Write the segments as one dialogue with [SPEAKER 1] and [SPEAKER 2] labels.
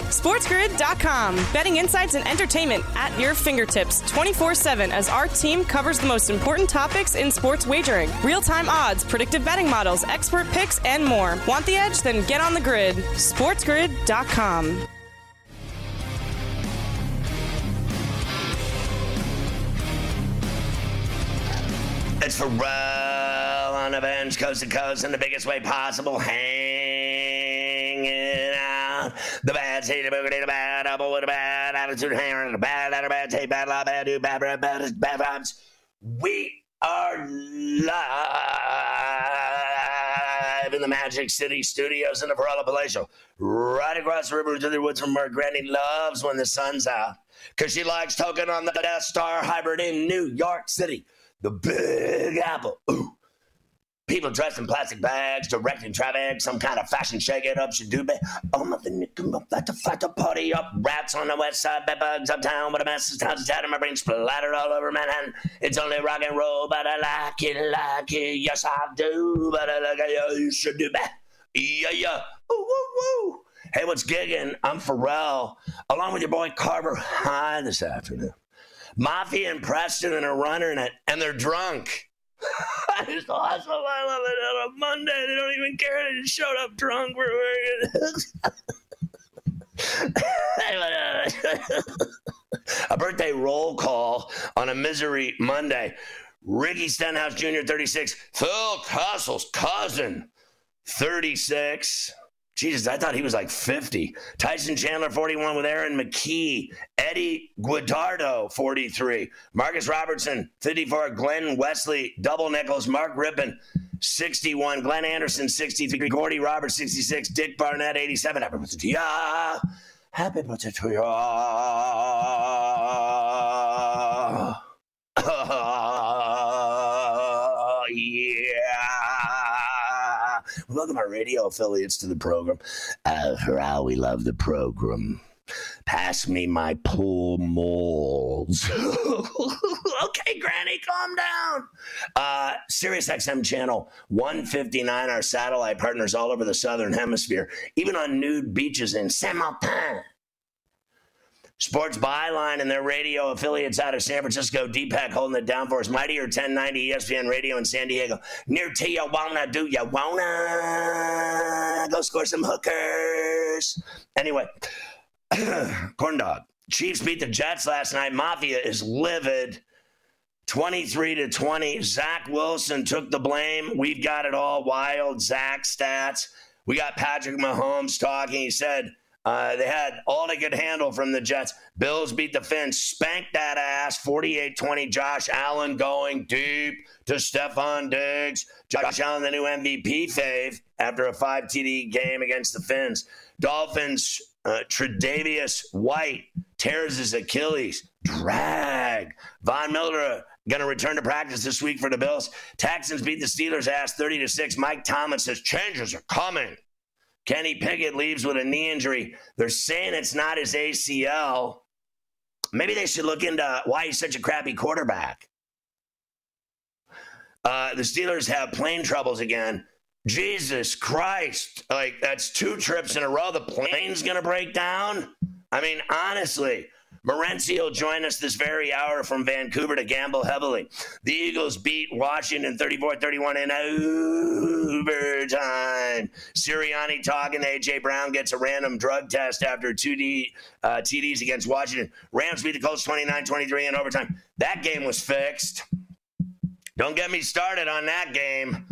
[SPEAKER 1] SportsGrid.com. Betting insights and entertainment at your fingertips 24 7 as our team covers the most important topics in sports wagering real time odds, predictive betting models, expert picks, and more. Want the edge? Then get on the grid. SportsGrid.com.
[SPEAKER 2] It's Ferrall on the bench, coast to coast, in the biggest way possible, hanging out. The bad, say the boogie, the bad, apple, with a bad attitude, hanging the bad, bad, bad, take bad, bad, bad, do bad, bad, bad, bad vibes. We are live in the Magic City studios in the Perella Palatial, right across the river to the woods from where Granny loves when the sun's out. Because she likes token on the Death Star hybrid in New York City the Big Apple. Ooh. People dressed in plastic bags, directing traffic, some kind of fashion shake it up, should do be. Oh, my fat fat party up. Rats on the west side, bed bugs uptown, with a mess of towns tattered, my brain splattered all over Manhattan. It's only rock and roll, but I like it, like it. Yes, I do, but I like it, you should do that. Yeah, yeah. Ooh, woo, woo. Hey, what's gigging? I'm Ferrall, along with your boy Carver. Hi this afternoon. Mafia and Preston and are running it, and they're drunk. It's awesome. I love it. On a Monday, they don't even care. They just showed up drunk. We're a birthday roll call on a misery Monday. Ricky Stenhouse Jr., 36. Phil Castle's cousin, 36. Jesus, I thought he was like 50. Tyson Chandler, 41 with Aaron McKee. Eddie Guardado, 43. Marcus Robertson, 54. Glenn Wesley, double nickels. Mark Rypien, 61. Glenn Anderson, 63. Gordy Roberts, 66. Dick Barnett, 87. Happy birthday to ya. Happy birthday to. Welcome our radio affiliates to the program. Uh, for how we love the program. Pass me my pool moles. okay, Granny, calm down. Uh, Sirius XM channel 159, our satellite partners all over the southern hemisphere, even on nude beaches in Saint Martin. Sports Byline and their radio affiliates out of San Francisco. Deepak holding it down for us. Mightier 1090 ESPN Radio in San Diego. Near Tijuana, do ya wanna go score some hookers? Anyway, corn dog. Chiefs beat the Jets last night. Mafia is livid. 23 to 20. Zach Wilson took the blame. We've got it all wild. Zach stats. We got Patrick Mahomes talking. He said, uh, they had all they could handle from the Jets. Bills beat the Fins, spanked that ass 48 20. Josh Allen going deep to Stefon Diggs. Josh Allen, the new MVP fave after a 5 TD game against the Fins. Dolphins, uh, Tre'Davious White tears his Achilles. Drag. Von Miller going to return to practice this week for the Bills. Texans beat the Steelers ass 30 to 6. Mike Thomas says changes are coming. Kenny Pickett leaves with a knee injury. They're saying it's not his ACL. Maybe they should look into why he's such a crappy quarterback. Uh, the Steelers have plane troubles again. Jesus Christ. Like, that's two trips in a row. The plane's going to break down. I mean, honestly, Morency will join us this very hour from Vancouver to gamble heavily. The Eagles beat Washington 34 31 in overtime. Sirianni talking to A.J. Brown gets a random drug test after 2D uh, TDs against Washington. Rams beat the Colts 29 23 in overtime. That game was fixed. Don't get me started on that game.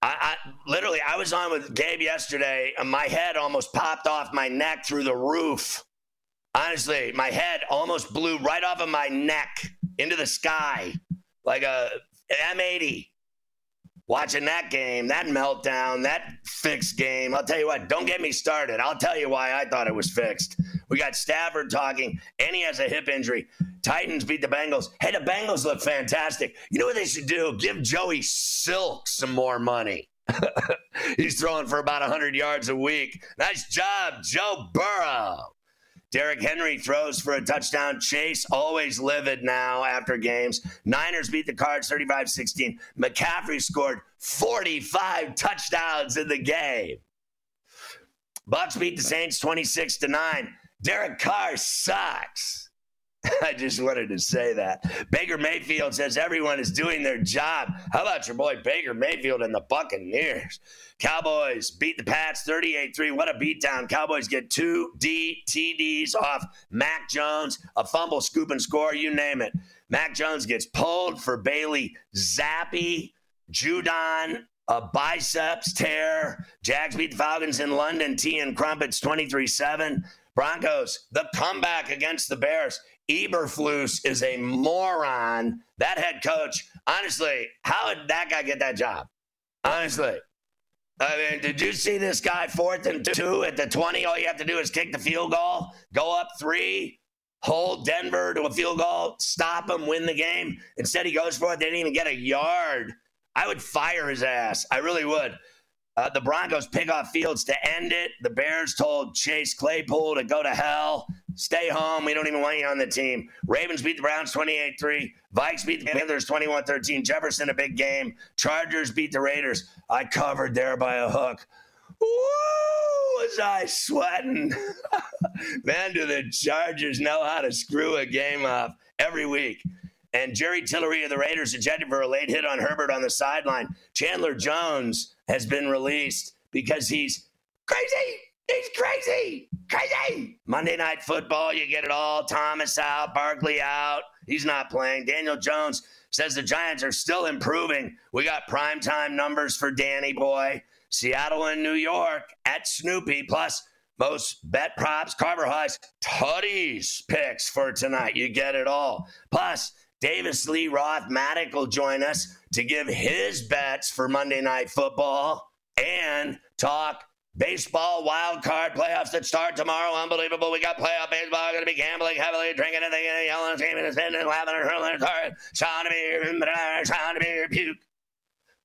[SPEAKER 2] I, I, literally I was on with Gabe yesterday and my head almost popped off my neck through the roof Honestly, my head almost blew right off of my neck into the sky like a M80. Watching that game, that meltdown, that fixed game. I'll tell you what, don't get me started. I'll tell you why I thought it was fixed. We got Stafford talking, and he has a hip injury. Titans beat the Bengals. Hey, the Bengals look fantastic. You know what they should do? Give Joey Silk some more money. He's throwing for about 100 yards a week. Nice job, Joe Burrow. Derrick Henry throws for a touchdown. Chase always livid now after games. Niners beat the Cards 35 16. McCaffrey scored 45 touchdowns in the game. Bucks beat the Saints 26 to 9. Derek Carr sucks. I just wanted to say that. Baker Mayfield says everyone is doing their job. How about your boy Baker Mayfield and the Buccaneers? Cowboys beat the Pats 38 3. What a beatdown. Cowboys get two D TDs off Mac Jones, a fumble, scoop, and score, you name it. Mac Jones gets pulled for Bailey Zappe, Judon, a biceps tear. Jags beat the Falcons in London. T and Crumpets 23 7. Broncos, the comeback against the Bears. Eberflus is a moron. That head coach, honestly, how did that guy get that job? Honestly. I mean, did you see this guy fourth and two at the 20? All you have to do is kick the field goal, go up three, hold Denver to a field goal, stop him, win the game. Instead, he goes for it. They didn't even get a yard. I would fire his ass. I really would. Uh, the Broncos pick off Fields to end it. The Bears told Chase Claypool to go to hell. Stay home. We don't even want you on the team. Ravens beat the Browns 28 3. Vikes beat the Panthers 21 13. Jefferson, a big game. Chargers beat the Raiders. I covered there by a hook. Woo! Was I sweating? Man, do the Chargers know how to screw a game up every week. And Jerry Tillery of the Raiders ejected for a late hit on Herbert on the sideline. Chandler Jones has been released because he's crazy. He's crazy, crazy. Monday Night Football, you get it all. Thomas out, Barkley out. He's not playing. Daniel Jones says the Giants are still improving. We got primetime numbers for Danny Boy. Seattle and New York at Snoopy, plus most bet props, Carver Highs, Tutties picks for tonight. You get it all. Plus, Davis Lee Roth Matic will join us to give his bets for Monday Night Football and talk Baseball wild card playoffs that start tomorrow. Unbelievable. We got playoff baseball. Going to be gambling heavily, drinking and thinking, yelling, screaming, and and laughing and hurling and card. Trying to be, trying to be puke.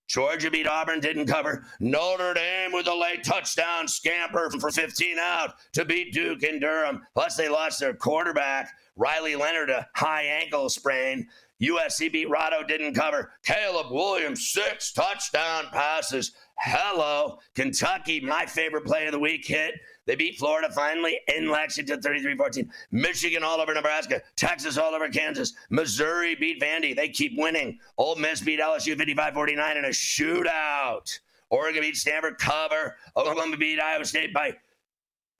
[SPEAKER 2] Georgia beat Auburn, didn't cover. Notre Dame with a late touchdown scamper for 15 out to beat Duke in Durham. Plus, they lost their quarterback, Riley Leonard, a high ankle sprain. USC beat Rado, didn't cover. Caleb Williams, six touchdown passes. Hello. Kentucky, my favorite play of the week, hit. They beat Florida finally in Lexington 33 14. Michigan all over Nebraska. Texas all over Kansas. Missouri beat Vandy. They keep winning. Ole Miss beat LSU 55 49 in a shootout. Oregon beat Stanford cover. Oklahoma beat Iowa State by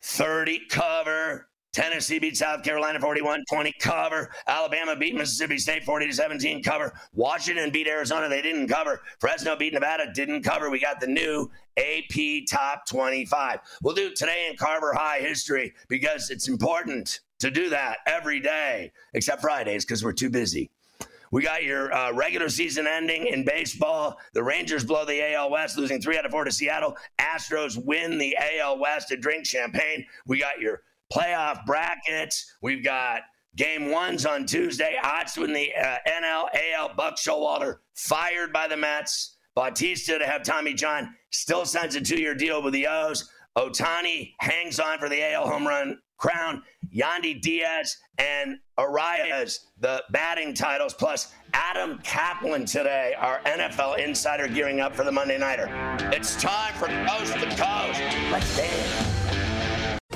[SPEAKER 2] 30 cover. Tennessee beat South Carolina 41 20 cover. Alabama beat Mississippi State 40 to 17 cover. Washington beat Arizona. They didn't cover. Fresno beat Nevada. Didn't cover. We got the new AP Top 25. We'll do today in Carver High history because it's important to do that every day, except Fridays because we're too busy. We got your uh, regular season ending in baseball. The Rangers blow the AL West, losing three out of four to Seattle. Astros win the AL West to drink champagne. We got your playoff brackets. We've got game ones on Tuesday. Odds win the uh, NL, AL. Buck Showalter fired by the Mets. Bautista to have Tommy John still signs a two-year deal with the O's. Ohtani hangs on for the AL home run crown. Yandy Diaz and Arraez, the batting titles, plus Adam Kaplan today, our NFL insider gearing up for the Monday Nighter. It's time for Coast to Coast. Let's dance.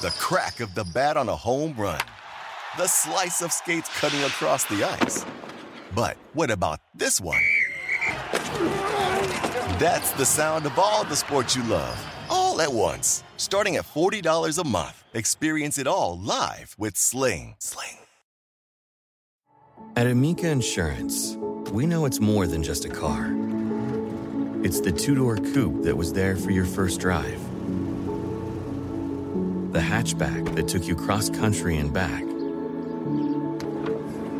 [SPEAKER 3] The crack of the bat on a home run. The slice of skates cutting across the ice. But what about this one? That's the sound of all the sports you love, all at once. Starting at $40 a month. Experience it all live with Sling. Sling.
[SPEAKER 4] At Amica Insurance, we know it's more than just a car. It's the two door coupe that was there for your first drive, the hatchback that took you cross country and back,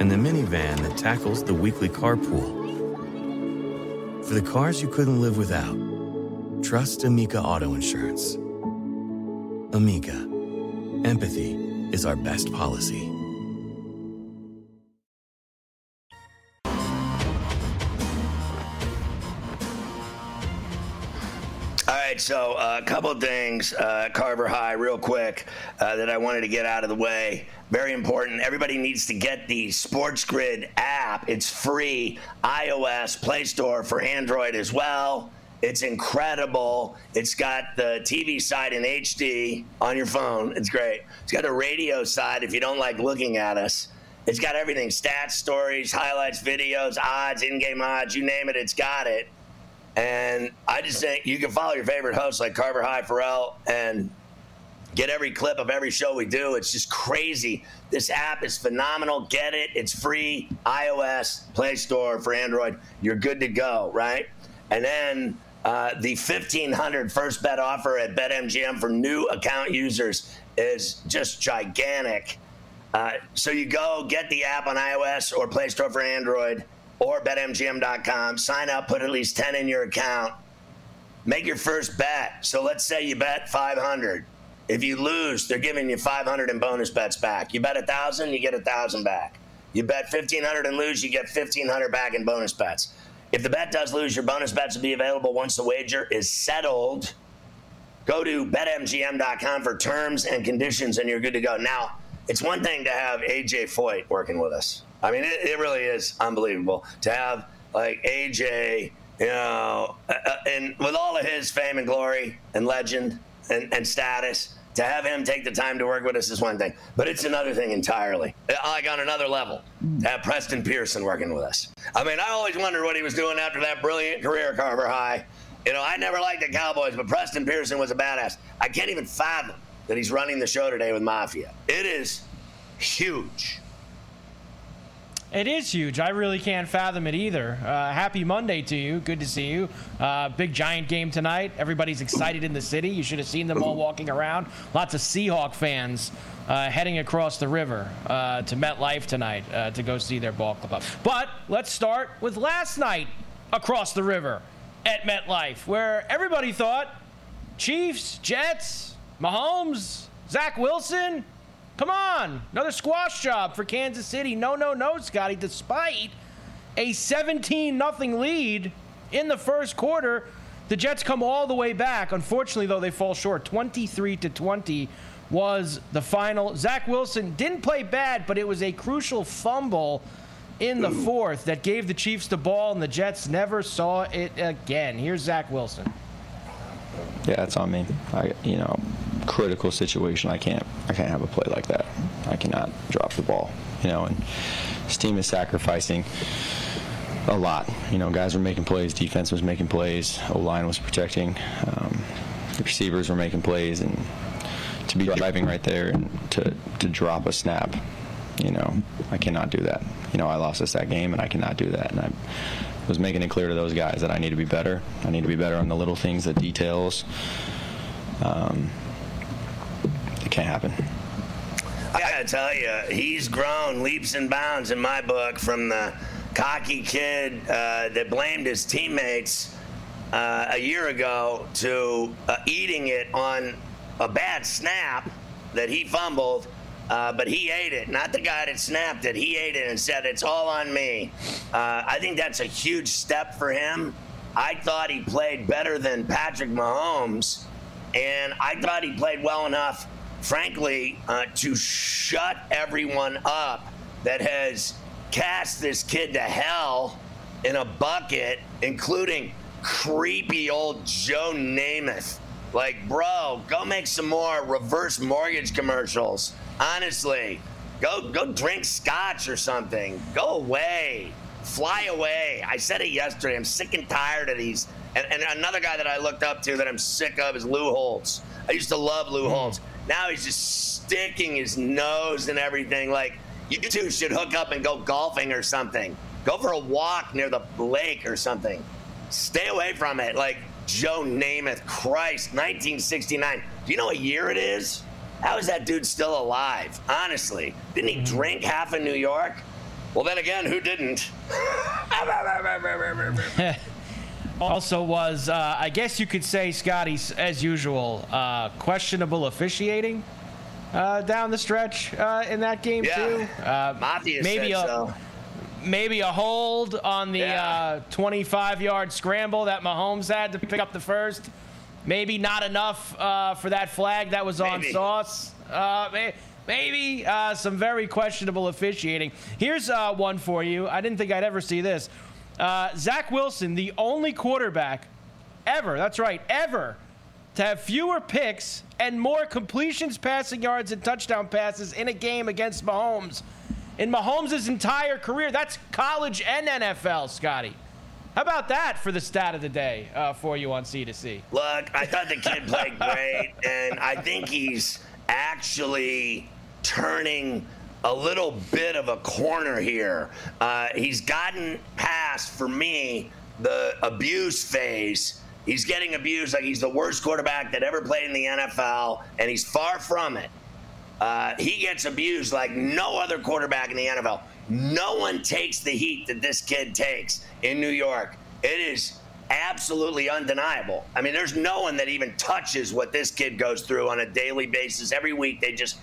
[SPEAKER 4] and the minivan that tackles the weekly carpool. For the cars you couldn't live without, trust Amica Auto Insurance. Amica, empathy is our best policy.
[SPEAKER 2] So uh, a couple things, uh, Carver High, real quick, uh, that I wanted to get out of the way. Very important. Everybody needs to get the Sports Grid app. It's free, iOS, Play Store for Android as well. It's incredible. It's got the TV side in HD on your phone. It's great. It's got a radio side if you don't like looking at us. It's got everything stats, stories, highlights, videos, odds, in game odds, you name it, it's got it. And I just think you can follow your favorite hosts like Carver High Ferrall and get every clip of every show we do. It's just crazy. This app is phenomenal. Get it. It's free. iOS, Play Store for Android. You're good to go, right? And then uh, the 1500 first bet offer at BetMGM for new account users is just gigantic. Uh, so you go get the app on iOS or Play Store for Android or betmgm.com. Sign up, put at least 10 in your account. Make your first bet. So let's say you bet 500. If you lose, they're giving you 500 in bonus bets back. You bet 1,000, you get 1,000 back. You bet 1,500 and lose, you get 1,500 back in bonus bets. If the bet does lose, your bonus bets will be available once the wager is settled. Go to betmgm.com for terms and conditions, and you're good to go. Now, it's one thing to have AJ Foyt working with us. I mean, it, it really is unbelievable to have like AJ, you know, uh, uh, and with all of his fame and glory and legend and, and status, to have him take the time to work with us is one thing, but it's another thing entirely. Like on another level, to have Preston Pearson working with us. I mean, I always wondered what he was doing after that brilliant career Carver High. You know, I never liked the Cowboys, but Preston Pearson was a badass. I can't even fathom that he's running the show today with Mafia. It is huge.
[SPEAKER 5] It is huge. I really can't fathom it either. Uh, happy Monday to you. Good to see you. Uh, big giant game tonight. Everybody's excited in the city. You should have seen them all walking around. Lots of Seahawk fans uh, heading across the river uh, to MetLife tonight uh, to go see their ball club. But let's start with last night across the river at MetLife, where everybody thought Chiefs, Jets, Mahomes, Zach Wilson, Come on, another squash job for Kansas City. No, no, no, Scotty. Despite a 17 nothing lead in the first quarter, the Jets come all the way back. Unfortunately, though, they fall short. 23 to 20 was the final. Zach Wilson didn't play bad, but it was a crucial fumble in the fourth that gave the Chiefs the ball, and the Jets never saw it again. Here's Zach Wilson.
[SPEAKER 6] Yeah, it's on me. I, you know, critical situation. I can't, I can't have a play like that. I cannot drop the ball. You know, and this team is sacrificing a lot. You know, guys were making plays, defense was making plays, O line was protecting, um, the receivers were making plays, and to be driving right there and to, to drop a snap, you know, I cannot do that. You know, I lost us that game, and I cannot do that. And I was making it clear to those guys that I need to be better. I need to be better on the little things, the details. Um, it can't happen.
[SPEAKER 2] I gotta tell you, he's grown leaps and bounds in my book from the cocky kid uh, that blamed his teammates uh, a year ago to uh, eating it on a bad snap that he fumbled, uh, but he ate it. Not the guy that snapped it. He ate it and said, It's all on me. Uh, I think that's a huge step for him. I thought he played better than Patrick Mahomes, and I thought he played well enough, frankly, uh, to shut everyone up that has cast this kid to hell in a bucket, including creepy old Joe Namath. Like, bro, go make some more reverse mortgage commercials. Honestly, go go drink scotch or something. Go away. Fly away. I said it yesterday. I'm sick and tired of these. And, and another guy that I looked up to that I'm sick of is Lou Holtz. I used to love Lou hmm. Holtz. Now he's just sticking his nose and everything. Like, you two should hook up and go golfing or something. Go for a walk near the lake or something. Stay away from it. Like Joe Namath, Christ, 1969. Do you know what year it is? How is that dude still alive? Honestly, didn't he drink half of New York? Well, then again, who didn't?
[SPEAKER 5] Also was, uh, I guess you could say, Scotty, as usual, uh, questionable officiating uh, down the stretch uh, in that game
[SPEAKER 2] Yeah.
[SPEAKER 5] too. Uh, maybe a
[SPEAKER 2] so.
[SPEAKER 5] maybe a hold on the
[SPEAKER 2] Yeah.
[SPEAKER 5] 25-yard scramble that Mahomes had to pick up the first. Maybe not enough uh, for that flag that was on
[SPEAKER 2] Maybe.
[SPEAKER 5] Sauce. Uh, may- maybe uh, some very questionable officiating. Here's uh, one for you. I didn't think I'd ever see this. Uh, Zach Wilson, the only quarterback ever, that's right, ever, to have fewer picks and more completions, passing yards, and touchdown passes in a game against Mahomes in Mahomes' entire career. That's college and NFL, Scotty. How about that for the stat of the day uh, for you on C2C?
[SPEAKER 2] Look, I thought the kid played great, and I think he's actually turning a little bit of a corner here. Uh, he's gotten past, for me, the abuse phase. He's getting abused like he's the worst quarterback that ever played in the NFL, and he's far from it. Uh, he gets abused like no other quarterback in the NFL. No one takes the heat that this kid takes in New York. It is absolutely undeniable. I mean, there's no one that even touches what this kid goes through on a daily basis. Every week, they just,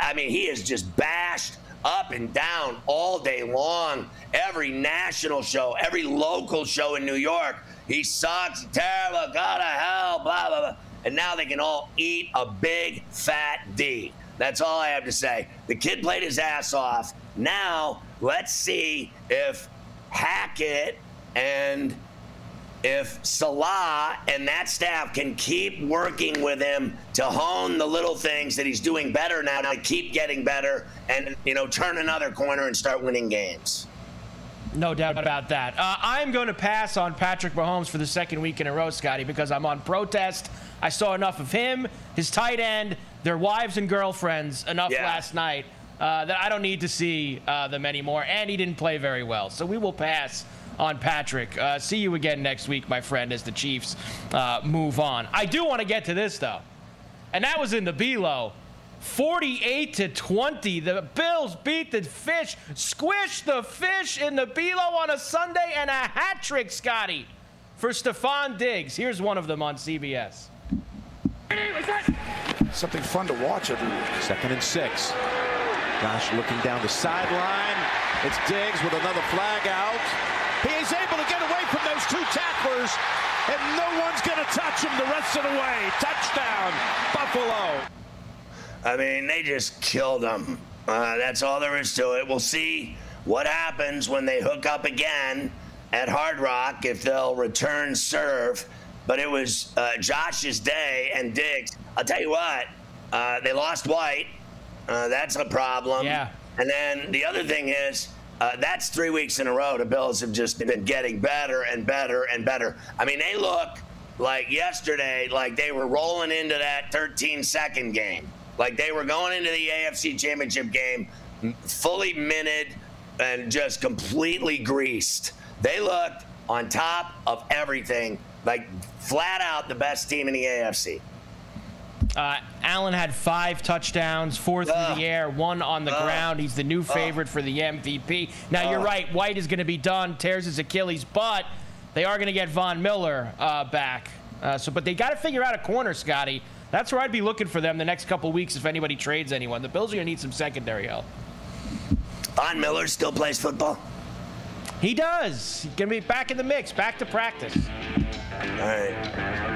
[SPEAKER 2] I mean, he is just bashed up and down all day long. Every national show, every local show in New York, he sucks, terrible, go to hell, blah, blah, blah. And now they can all eat a big fat D. That's all I have to say. The kid played his ass off. Now, let's see if Hackett and if Saleh and that staff can keep working with him to hone the little things that he's doing better now to keep getting better and you know turn another corner and start winning games.
[SPEAKER 5] No doubt about that. Uh, I'm going to pass on Patrick Mahomes for the second week in a row, Scotty, because I'm on protest. I saw enough of him, his tight end, their wives and girlfriends enough
[SPEAKER 2] Yeah.
[SPEAKER 5] last night uh, that I don't need to see uh, them anymore. And he didn't play very well. So we will pass on Patrick. Uh, see you again next week, my friend, as the Chiefs uh, move on. I do want to get to this, though. And that was in the Below. 48 to 20. The Bills beat the fish, squish the fish in the Below on a Sunday, and a hat trick, Scotty, for Stefon Diggs. Here's one of them on CBS.
[SPEAKER 7] Something fun to watch every week. Second and six. Gosh, looking down the sideline. It's Diggs with another flag out. He is able to get away from those two tacklers, and no one's going to touch him the rest of the way. Touchdown, Buffalo.
[SPEAKER 2] I mean, they just killed him. Uh, that's all there is to it. We'll see what happens when they hook up again at Hard Rock if they'll return serve. But it was uh, Josh's day and Diggs. I'll tell you what, uh, they lost White. Uh, that's a problem.
[SPEAKER 5] Yeah.
[SPEAKER 2] And then the other thing is, uh, that's three weeks in a row. The Bills have just been getting better and better and better. I mean, they look like yesterday, like they were rolling into that 13 second game. Like they were going into the AFC Championship game fully minted and just completely greased. They looked on top of everything, like flat out the best team in the AFC.
[SPEAKER 5] Uh, Allen had five touchdowns, four through uh, the air, one on the uh, ground. He's the new favorite for the MVP. Now, you're right. White is going to be done, tears his Achilles, but they are going to get Von Miller uh, back. Uh, so, But they got to figure out a corner, Scotty. That's where I'd be looking for them the next couple weeks if anybody trades anyone. The Bills are going to need some secondary help.
[SPEAKER 2] Von Miller still plays football?
[SPEAKER 5] He does. He's going to be back in the mix, back to practice.
[SPEAKER 2] All right.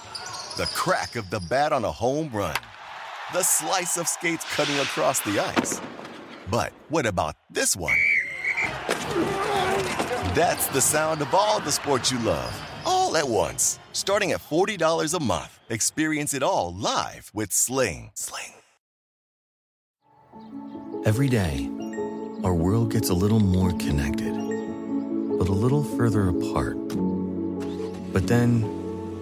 [SPEAKER 3] the crack of the bat on a home run, the slice of skates cutting across the ice. But what about this one? That's the sound of all the sports you love, all at once. Starting at $40 a month, experience it all live with Sling. Sling.
[SPEAKER 4] Every day, our world gets a little more connected, but a little further apart. But then,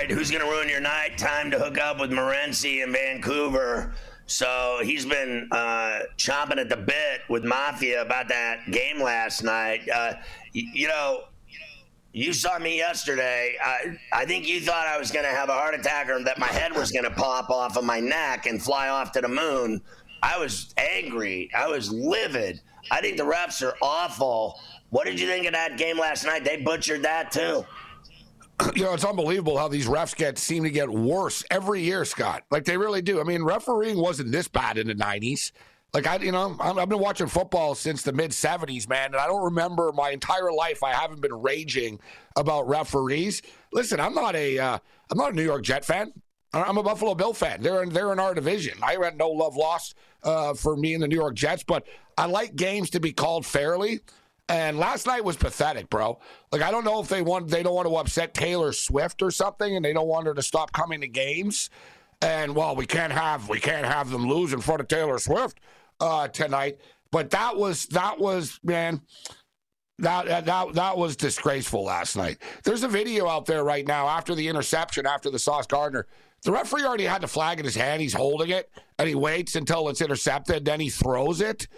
[SPEAKER 2] Right, who's going to ruin your night? Time to hook up with Morency in Vancouver. So he's been uh, chomping at the bit with Mafia about that game last night. Uh, you, you know, you saw me yesterday. I, I think you thought I was going to have a heart attack or that my head was going to pop off of my neck and fly off to the moon. I was angry. I was livid. I think the refs are awful. What did you think of that game last night? They butchered that too.
[SPEAKER 8] you know, it's unbelievable how these refs get seem to get worse every year, Scott. Like they really do. I mean, refereeing wasn't this bad in the '90s. Like I, you know, I've been watching football since the mid '70s, man, and I don't remember my entire life I haven't been raging about referees. Listen, I'm not a, uh, not a New York Jet fan. I'm a Buffalo Bill fan. They're in, they're in our division. I had no love lost uh, for me and the New York Jets, but I like games to be called fairly. And last night was pathetic, bro. Like I don't know if they want they don't want to upset Taylor Swift or something, and they don't want her to stop coming to games. And well, we can't have we can't have them lose in front of Taylor Swift uh, tonight. But that was that was man. That, that that was disgraceful last night. There's a video out there right now after the interception, after the Sauce Gardner. The referee already had the flag in his hand. He's holding it, and he waits until it's intercepted. Then he throws it.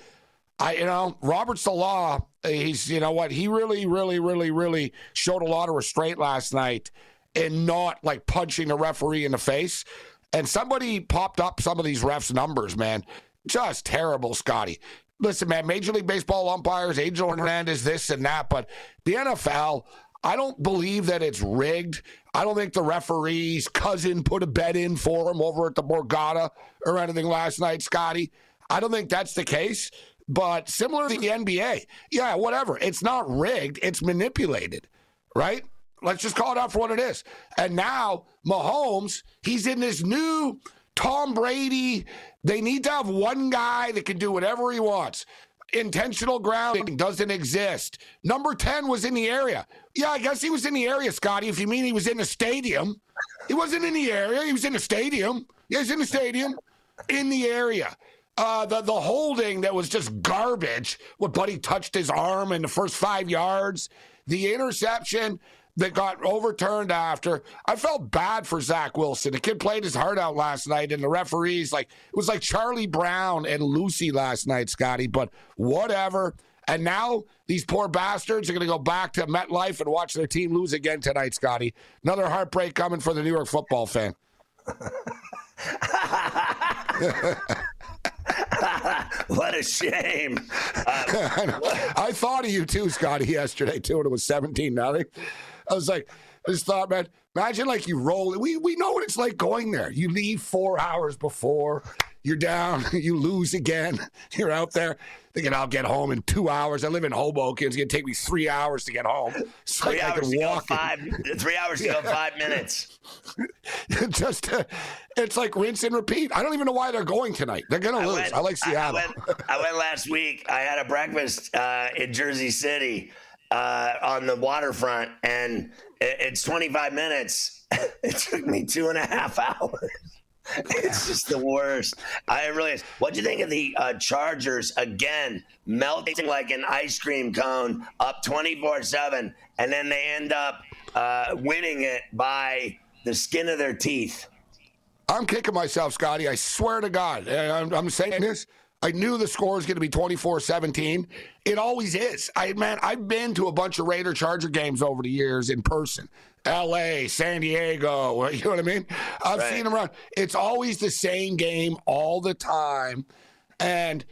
[SPEAKER 8] I, you know, Robert Saleh, eh, he's, you know what, he really, really, really, really showed a lot of restraint last night and not like punching the referee in the face. And somebody popped up some of these refs' numbers, man. Just terrible, Scotty. Listen, man, Major League Baseball umpires, Angel Hernandez, this and that, but the NFL, I don't believe that it's rigged. I don't think the referee's cousin put a bet in for him over at the Borgata or anything last night, Scotty. I don't think that's the case. But similar to the NBA, yeah, whatever. It's not rigged, it's manipulated, right? Let's just call it out for what it is. And now Mahomes, he's in this new Tom Brady. They need to have one guy that can do whatever he wants. Intentional grounding doesn't exist. Number 10 was in the area. Yeah, I guess he was in the area, Scotty, if you mean he was in the stadium. He wasn't in the area, he was in the stadium. Yeah, he's in the stadium, in the area. Uh, the the holding that was just garbage. What Buddy touched his arm in the first five yards. The interception that got overturned after. I felt bad for Zach Wilson. The kid played his heart out last night, and the referees like it was like Charlie Brown and Lucy last night, Scotty. But whatever. And now these poor bastards are going to go back to MetLife and watch their team lose again tonight, Scotty. Another heartbreak coming for the New York football fan.
[SPEAKER 2] what a shame. Uh,
[SPEAKER 8] I thought of you too, Scotty, yesterday too, and it was 17 nothing. I was like, I just thought, man, imagine like you roll. We we know what it's like going there. You leave four hours before, you're down, you lose again. You're out there thinking I'll get home in two hours. I live in Hoboken. It's gonna take me three hours to get home.
[SPEAKER 2] So three hours to walk go five. Three hours to go five minutes.
[SPEAKER 8] Just uh, it's like rinse and repeat. I don't even know why they're going tonight. They're gonna I lose. Went, I like Seattle.
[SPEAKER 2] I went, I went, last week. I had a breakfast uh, in Jersey City uh, on the waterfront, and it's 25 minutes. it took me two and a half hours. It's just the worst. I really. What do you think of the uh, Chargers again melting like an ice cream cone, up 24 seven, and then they end up uh, winning it by the skin of their teeth?
[SPEAKER 8] I'm kicking myself, Scotty. I swear to God. I'm, I'm saying this. I knew the score was going to be 24 17. It always is. I man, I've been to a bunch of Raider Charger games over the years in person. LA, San Diego, you know what I mean? I've right. seen them around. It's always the same game all the time. And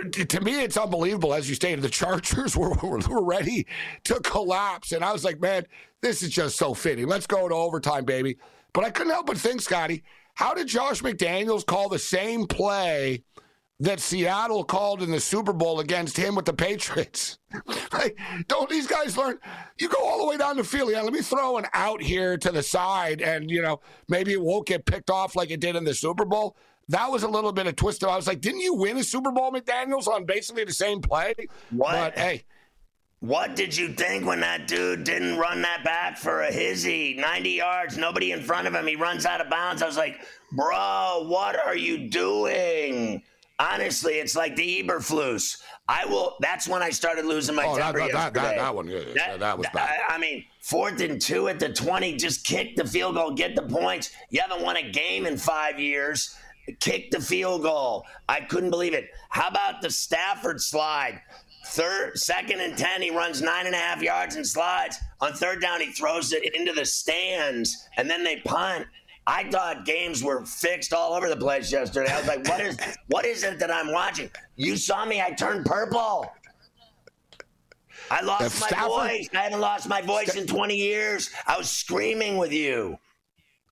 [SPEAKER 8] uh, to me, it's unbelievable. As you stated, the Chargers were, were, were ready to collapse. And I was like, man, this is just so fitting. Let's go to overtime, baby. But I couldn't help but think, Scotty, how did Josh McDaniels call the same play that Seattle called in the Super Bowl against him with the Patriots. like, don't these guys learn? You go all the way down the field. Yeah, let me throw an out here to the side, and you know maybe it won't get picked off like it did in the Super Bowl. That was a little bit of twist. I was like, didn't you win a Super Bowl, McDaniels, on basically the same play?
[SPEAKER 2] What?
[SPEAKER 8] But hey.
[SPEAKER 2] What did you think when that dude didn't run that back for a hizzy? 90 yards, nobody in front of him. He runs out of bounds. I was like, bro, what are you doing? Honestly, it's like the Eberflus. I will. That's when I started losing my oh, temper that,
[SPEAKER 8] that, that, that, one, yeah, that, that was bad.
[SPEAKER 2] I, I, mean, fourth and two at the twenty, just kick the field goal, get the points. You haven't won a game in five years. Kick the field goal. I couldn't believe it. How about the Stafford slide? Third, second and ten, he runs nine and a half yards and slides. On third down, he throws it into the stands, and then they punt. I thought games were fixed all over the place yesterday. I was like, what is what is it that I'm watching? You saw me, I turned purple. I lost my Stafford, voice. I haven't lost my voice St- in 20 years. I was screaming with you.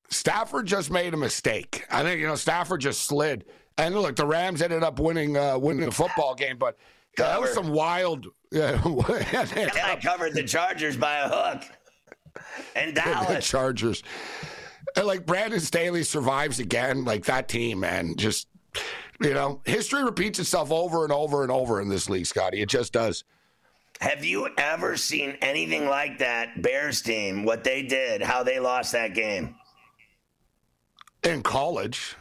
[SPEAKER 8] Stafford just made a mistake. I think you know Stafford just slid. And look, the Rams ended up winning uh, winning the football game, but uh, that was some wild. Yeah,
[SPEAKER 2] I covered the Chargers by a hook. And Dallas.
[SPEAKER 8] the Chargers. And like Brandon Staley survives again, like that team, man. Just you know, history repeats itself over and over and over in this league, Scotty. It just does.
[SPEAKER 2] Have you ever seen anything like that Bears team? What they did, how they lost that game
[SPEAKER 8] in college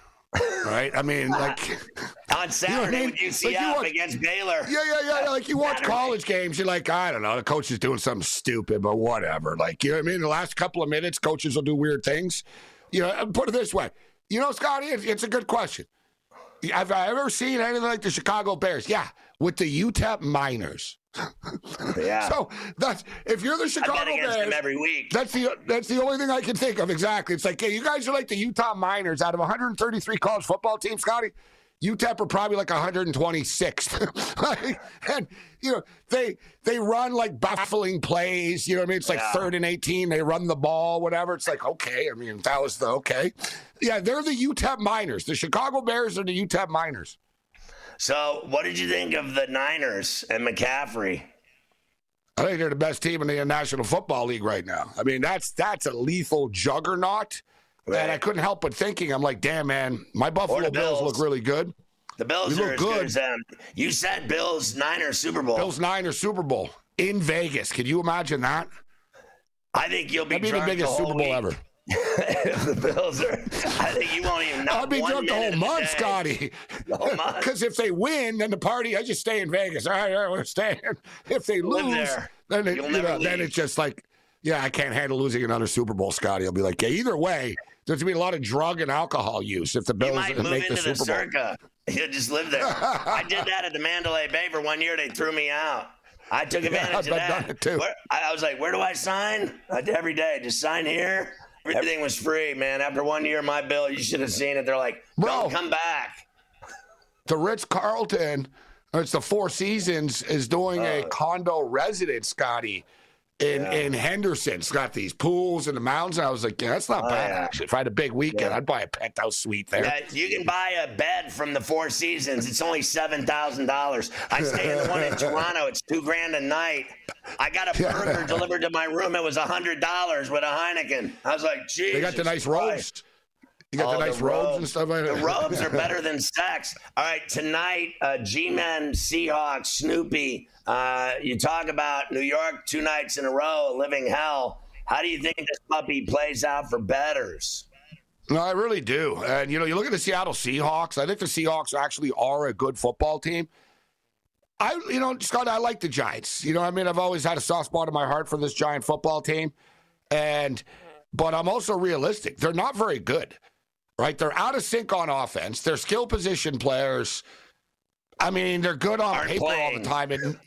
[SPEAKER 8] right? I mean, like
[SPEAKER 2] on Saturday you know I mean? with UCF like watch, against Baylor.
[SPEAKER 8] Yeah, yeah, yeah. Like you watch Saturday. college games, you're like, I don't know, the coach is doing something stupid, but whatever. Like, you know what I mean? The last couple of minutes, coaches will do weird things. You know, uh, put it this way. You know, Scotty, it's a good question. Have I ever seen anything like the Chicago Bears? Yeah, with the UTEP Miners.
[SPEAKER 2] Yeah.
[SPEAKER 8] So that's if you're the Chicago Bears
[SPEAKER 2] every week.
[SPEAKER 8] That's the that's the only thing I can think of exactly. It's like, hey, you guys are like the UTEP Miners out of 133 college football teams, Scotty. UTEP are probably like 126th. and you know, they they run like baffling plays. You know what I mean? It's like yeah. third and 18. They run the ball, whatever. It's like, okay. I mean, that was the okay. Yeah, they're the UTEP Miners. The Chicago Bears are the UTEP Miners.
[SPEAKER 2] So, what did you think of the Niners and McCaffrey?
[SPEAKER 8] I think they're the best team in the National Football League right now. I mean, that's that's a lethal juggernaut. Right. And I couldn't help but thinking, I'm like, damn, man, my Buffalo Bills. Bills. look really good.
[SPEAKER 2] The Bills
[SPEAKER 8] we
[SPEAKER 2] look good. good. You said Bills Niners Super Bowl.
[SPEAKER 8] Bills Niners Super Bowl in Vegas. Could you imagine that?
[SPEAKER 2] I think you'll be,
[SPEAKER 8] That'd be the biggest
[SPEAKER 2] the
[SPEAKER 8] Super Bowl
[SPEAKER 2] week.
[SPEAKER 8] ever.
[SPEAKER 2] If the Bills are, I think you won't even know.
[SPEAKER 8] I'll be drunk the whole month. Scotty.
[SPEAKER 2] The whole month.
[SPEAKER 8] Because if they win, then the party, I just stay in Vegas. All right, all right, we're. If they
[SPEAKER 2] Live
[SPEAKER 8] lose, then it,
[SPEAKER 2] You'll
[SPEAKER 8] you know, then it's just like, yeah, I can't handle losing another Super Bowl, Scotty. I'll be like, yeah, either way, there's gonna be a lot of drug and alcohol use if the
[SPEAKER 2] You
[SPEAKER 8] Bills
[SPEAKER 2] might move
[SPEAKER 8] make the
[SPEAKER 2] into the,
[SPEAKER 8] Super Bowl.
[SPEAKER 2] circa. You just live there. I did that at the Mandalay Bay for one year. They threw me out. I took advantage
[SPEAKER 8] I've
[SPEAKER 2] of that.
[SPEAKER 8] done it too.
[SPEAKER 2] Where- I I was like, where do I sign? Uh, every day. Just sign here. Everything was free, man. After one year, my bill, you should have seen it. They're like,
[SPEAKER 8] Bro.
[SPEAKER 2] come back.
[SPEAKER 8] the Ritz Carlton, it's the Four Seasons, is doing a
[SPEAKER 2] Uh.
[SPEAKER 8] condo residence, Scotty, in in Henderson. It's got these pools and the mountains. I was like, yeah, that's not
[SPEAKER 2] Oh,
[SPEAKER 8] bad
[SPEAKER 2] yeah.
[SPEAKER 8] actually. If I had a big weekend,
[SPEAKER 2] Yeah.
[SPEAKER 8] I'd buy a penthouse suite there.
[SPEAKER 2] Yeah, you can buy a bed from the Four Seasons. It's only seven thousand dollars. I stay in the one in Toronto. It's two grand a night. I got a burger delivered to my room. It was a hundred dollars with a Heineken. I was like, geez.
[SPEAKER 8] They got the nice robes. You got
[SPEAKER 2] Oh,
[SPEAKER 8] the nice robes and stuff like that.
[SPEAKER 2] The robes are better than sex. All right, tonight, uh, G-Men, Seahawks, Snoopy. Uh, you talk about New York two nights in a row, living hell. How do you think this puppy plays out for betters?
[SPEAKER 8] No, I really do. And you know, you look at the Seattle Seahawks. I think the Seahawks actually are a good football team. I, you know, Scott, I like the Giants. You know, I mean, I've always had a soft spot in my heart for this Giant football team, and but I'm also realistic. They're not very good, right? They're out of sync on offense. They're skill position players. I mean, they're good on
[SPEAKER 2] Aren't
[SPEAKER 8] paper all the time, and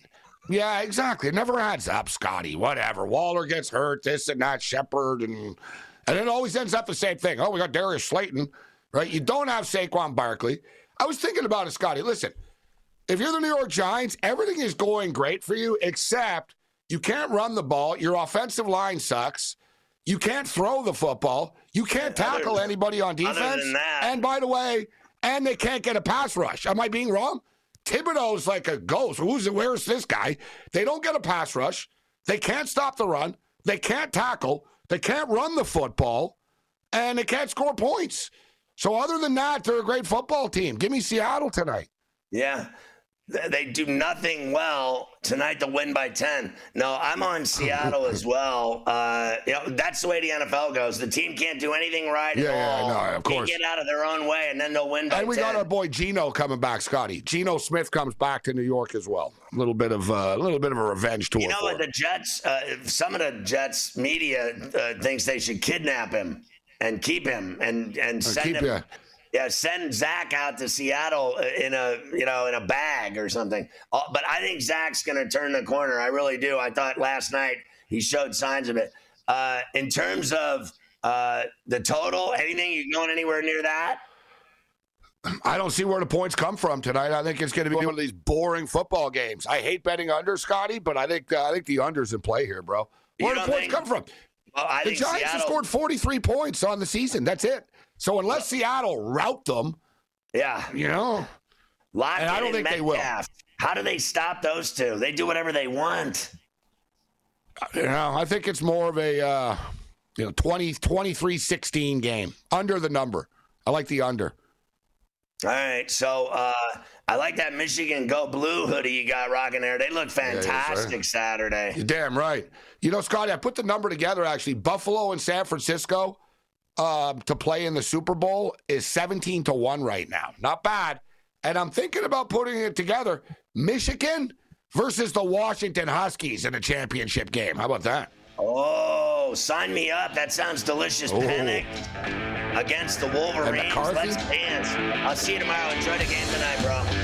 [SPEAKER 8] yeah, exactly. It never adds up, Scotty. Whatever. Waller gets hurt, this and that, Shepard, and and it always ends up the same thing. Oh, we got Darius Slayton, right? You don't have Saquon Barkley. I was thinking about it, Scotty. Listen, if you're the New York Giants, everything is going great for you, except you can't run the ball. Your offensive line sucks. You can't throw the football. You can't
[SPEAKER 2] Other-
[SPEAKER 8] tackle anybody on
[SPEAKER 2] other
[SPEAKER 8] defense. and by the way, and they can't get a pass rush. Am I being wrong? Thibodeaux's like a ghost. Who's where's this guy? They don't get a pass rush. They can't stop the run. They can't tackle. They can't run the football, and they can't score points. So other than that, they're a great football team. Give me Seattle tonight.
[SPEAKER 2] Yeah. Th- They do nothing well tonight to win by 10. No, I'm on Seattle as well. Uh, you know, that's the way the NFL goes. The team can't do anything right
[SPEAKER 8] Yeah,
[SPEAKER 2] at
[SPEAKER 8] yeah,
[SPEAKER 2] all.
[SPEAKER 8] no, of
[SPEAKER 2] Can't get out of their own way, and then they'll win by
[SPEAKER 8] And we
[SPEAKER 2] 10.
[SPEAKER 8] got our boy Geno coming back, Scotty. Geno Smith comes back to New York as well. A little bit of uh, a little bit of a revenge tour.
[SPEAKER 2] You know what? The Jets, uh, some of the Jets media uh, thinks they should kidnap him and keep him and and send
[SPEAKER 8] keep
[SPEAKER 2] him.
[SPEAKER 8] ya.
[SPEAKER 2] Yeah, send Zach out to Seattle uh, in a you know in a bag or something. Uh, but I think Zach's going to turn the corner. I really do. I thought last night he showed signs of it. Uh, in terms of uh, the total, anything you going anywhere near that?
[SPEAKER 8] I don't see where the points come from tonight. I think it's going to be one of these boring football games. I hate betting under, Scotty, but I think uh, I think the under's in play here, bro. Where do the points
[SPEAKER 2] think-
[SPEAKER 8] come from?
[SPEAKER 2] Well, I
[SPEAKER 8] the
[SPEAKER 2] think
[SPEAKER 8] Giants
[SPEAKER 2] Seattle.
[SPEAKER 8] have scored 43 points on the season. That's it. So unless Seattle rout them,
[SPEAKER 2] yeah,
[SPEAKER 8] you know,
[SPEAKER 2] Lockett
[SPEAKER 8] and I don't think they will.
[SPEAKER 2] How do they stop those two? They do whatever they want.
[SPEAKER 8] you know, I think it's more of a uh, you know 20 23-16 game. Under the number. I like the under.
[SPEAKER 2] All right, so uh, I like that Michigan Go Blue hoodie you got rocking there. They look fantastic Saturday.
[SPEAKER 8] You're damn right. You know, Scotty, I put the number together actually. Buffalo and San Francisco um, to play in the Super Bowl is 17 to 1 right now. Not bad. And I'm thinking about putting it together. Michigan versus the Washington Huskies in a championship game. How about that?
[SPEAKER 2] Oh, sign me up. That sounds delicious.
[SPEAKER 8] Oh.
[SPEAKER 2] Panic against the Wolverines. Let's dance. I'll see you tomorrow. Enjoy the game tonight, bro.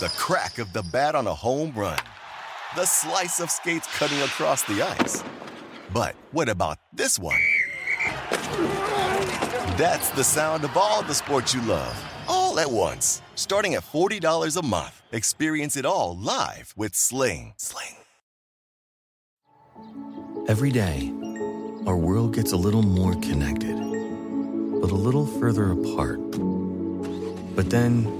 [SPEAKER 3] the crack of the bat on a home run, the slice of skates cutting across the ice. But what about this one? That's the sound of all the sports you love, all at once. Starting at $40 a month, experience it all live with Sling. Sling.
[SPEAKER 4] Every day, our world gets a little more connected, but a little further apart. But then,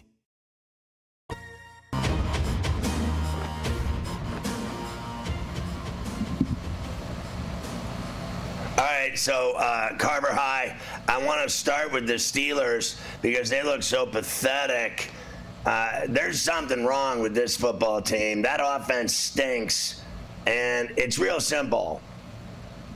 [SPEAKER 2] Right, so uh, Carver High, I want to start with the Steelers because they look so pathetic. Uh, there's something wrong with this football team. That offense stinks, and it's real simple.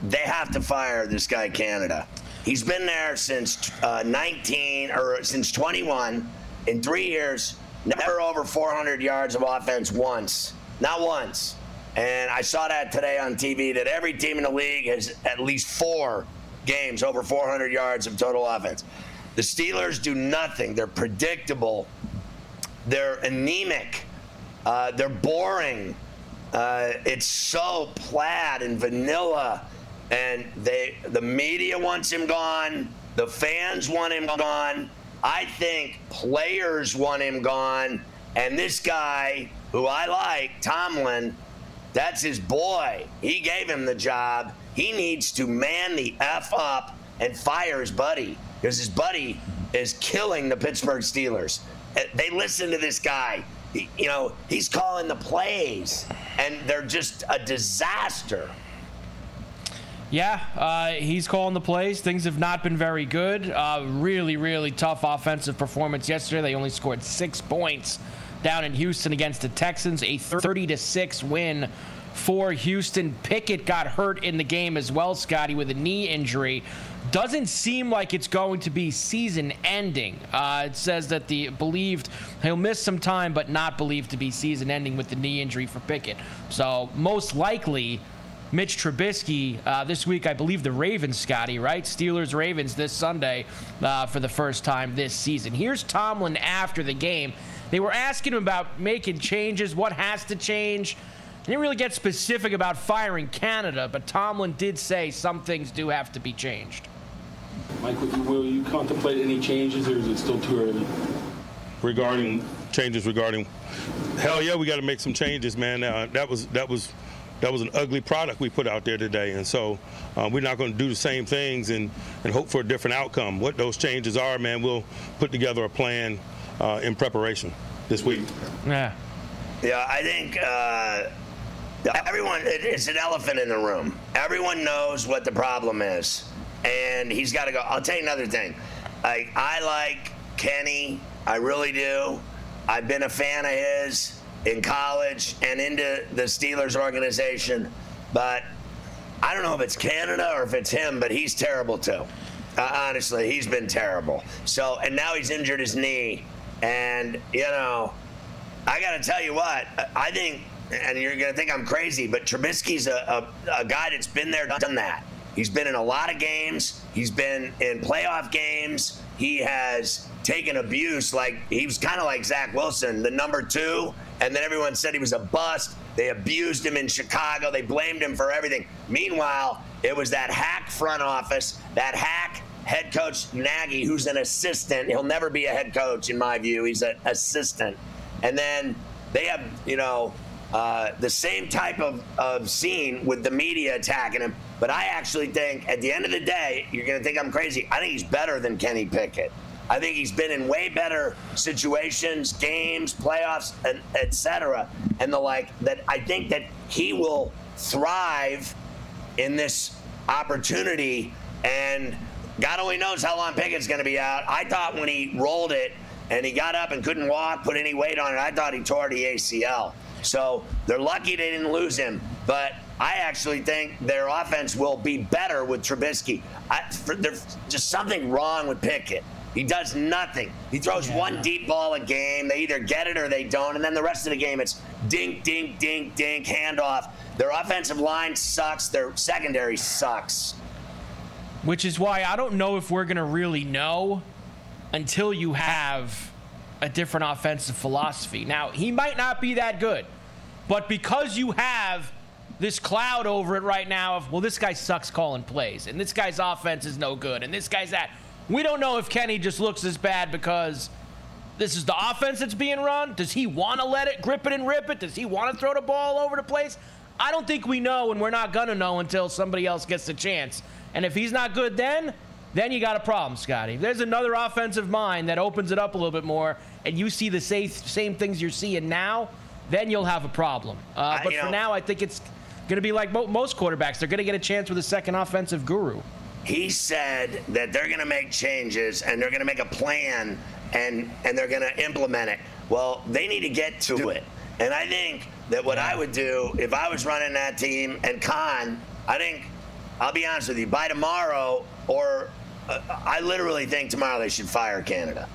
[SPEAKER 2] They have to fire this guy, Canada. He's been there since uh, 19 or since 21. In three years, never over 400 yards of offense once. Not once. And I saw that today on TV that every team in the league has at least four games over 400 yards of total offense. The Steelers do nothing. They're predictable. They're anemic. Uh, they're boring. Uh, it's so plaid and vanilla. And they, the media wants him gone. The fans want him gone. I think players want him gone. And this guy, who I like, Tomlin, that's his boy. He gave him the job. He needs to man the F up and fire his buddy because his buddy is killing the Pittsburgh Steelers. Uh, They listen to this guy. You know, he's calling the plays, and they're just a disaster.
[SPEAKER 5] Yeah, uh, he's calling the plays. Things have not been very good. Uh, really, really tough offensive performance yesterday. They only scored six points down in Houston against the Texans. A 30 to six win for Houston. Pickett got hurt in the game as well, Scotty, with a knee injury. Doesn't seem like it's going to be season ending. Uh, it says that the believed he'll miss some time, but not believed to be season ending with the knee injury for Pickett. So most likely. Mitch Trubisky uh, this week, I believe the Ravens, Scotty, right? Steelers Ravens this Sunday uh, for the first time this season. Here's Tomlin after the game. They were asking him about making changes, what has to change. They didn't really get specific about firing Canada, but Tomlin did say some things do have to be changed.
[SPEAKER 9] Mike, will you- will you contemplate any changes, or is it still too early?
[SPEAKER 10] regarding changes regarding hell yeah we got to make some changes man uh, that was that was that was an ugly product we put out there today and so uh, we're not going to do the same things and and hope for a different outcome what those changes are man we'll put together a plan uh, in preparation this week
[SPEAKER 5] yeah
[SPEAKER 2] Yeah, I think uh, everyone, it- it's an elephant in the room. Everyone knows what the problem is. And he's got to go. I'll tell you another thing. I, I like Kenny. I really do. I've been a fan of his in college and into the Steelers organization. But I don't know if it's Canada or if it's him, but he's terrible too. Uh, honestly, he's been terrible. So, and now he's injured his knee. And, you know, I got to tell you what, I think, and you're going to think I'm crazy, but Trubisky's a, a, a guy that's been there, done that. He's been in a lot of games. He's been in playoff games. He has taken abuse. Like he was kind of like Zach Wilson, the number two, and then everyone said he was a bust. They abused him in Chicago. They blamed him for everything. Meanwhile, it was that hack front office, that hack head coach Nagy, who's an assistant. He'll never be a head coach, in my view. He's an assistant. And then they have, you know, uh, the same type of, of scene with the media attacking him. But I actually think at the end of the day, you're going to think I'm crazy. I think he's better than Kenny Pickett. I think he's been in way better situations, games, playoffs, and et cetera, and the like. That I think that he will thrive in this opportunity. And God only knows how long Pickett's going to be out. I thought when he rolled it and he got up and couldn't walk, put any weight on it, I thought he tore the ACL. So they're lucky they didn't lose him. But I actually think their offense will be better with Trubisky. I, for, there's just something wrong with Pickett. He does nothing. He throws
[SPEAKER 5] Yeah.
[SPEAKER 2] one deep ball a game. They either get it or they don't. And then the rest of the game, it's dink, dink, dink, dink, handoff. Their offensive line sucks. Their secondary sucks.
[SPEAKER 5] Which is why I don't know if we're going to really know until you have a different offensive philosophy. Now, he might not be that good, but because you have this cloud over it right now of, well, this guy sucks calling plays, and this guy's offense is no good, and this guy's that. We don't know if Kenny just looks as bad because this is the offense that's being run. Does he want to let it grip it and rip it? Does he want to throw the ball all over the place? I don't think we know, and we're not going to know until somebody else gets the chance. And if he's not good then, then you got a problem, Scotty. If there's another offensive mind that opens it up a little bit more and you see the same, same things you're seeing now, then you'll have a problem. Uh, but for
[SPEAKER 2] know-
[SPEAKER 5] now, I think it's going to be like mo- most quarterbacks. They're going to get a chance with a second offensive guru.
[SPEAKER 2] He said that they're going to make changes and they're going to make a plan and and they're going to implement it. Well, they need to get to it. And I think that what I would do if I was running that team and Khan, I think I'll be honest with you, by tomorrow or uh, I literally think tomorrow they should fire Canada.